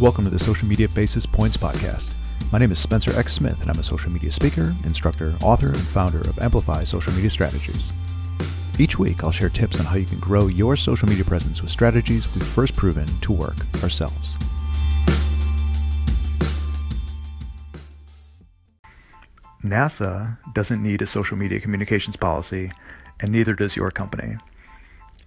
Welcome to the Social Media Basis Points Podcast. My name is Spencer X. Smith, and I'm a social media speaker, instructor, author, and founder of Amplify Social Media Strategies. Each week, I'll share tips on how you can grow your social media presence with strategies we've first proven to work ourselves. NASA doesn't need a social media communications policy, and neither does your company.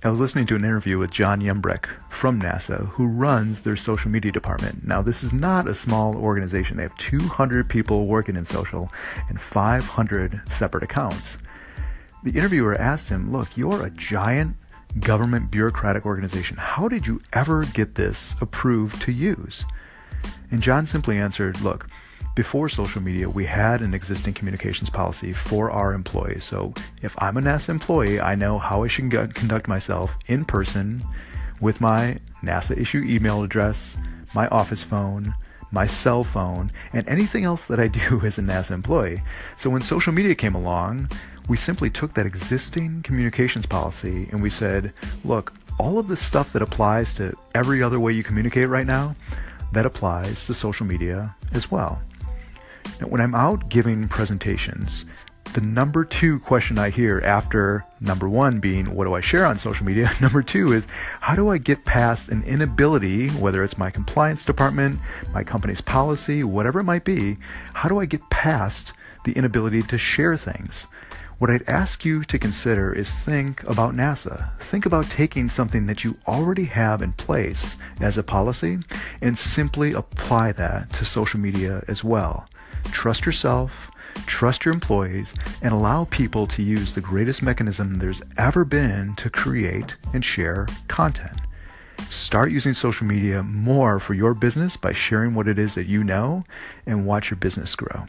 I was listening to an interview with John Yembrick from NASA, who runs their social media department. Now, this is not a small organization. They have 200 people working in social and 500 separate accounts. The interviewer asked him, Look, you're a giant government bureaucratic organization. How did you ever get this approved to use? And John simply answered, Look, before social media, we had an existing communications policy for our employees. So if I'm a NASA employee, I know how I should conduct myself in person with my NASA issue email address, my office phone, my cell phone, and anything else that I do as a NASA employee. So when social media came along, we simply took that existing communications policy and we said, look, all of the stuff that applies to every other way you communicate right now, that applies to social media as well. Now, when I'm out giving presentations, the number two question I hear after number one being, what do I share on social media? Number two is, how do I get past an inability, whether it's my compliance department, my company's policy, whatever it might be, how do I get past the inability to share things? What I'd ask you to consider is think about NASA. Think about taking something that you already have in place as a policy and simply apply that to social media as well. Trust yourself, trust your employees, and allow people to use the greatest mechanism there's ever been to create and share content. Start using social media more for your business by sharing what it is that you know and watch your business grow.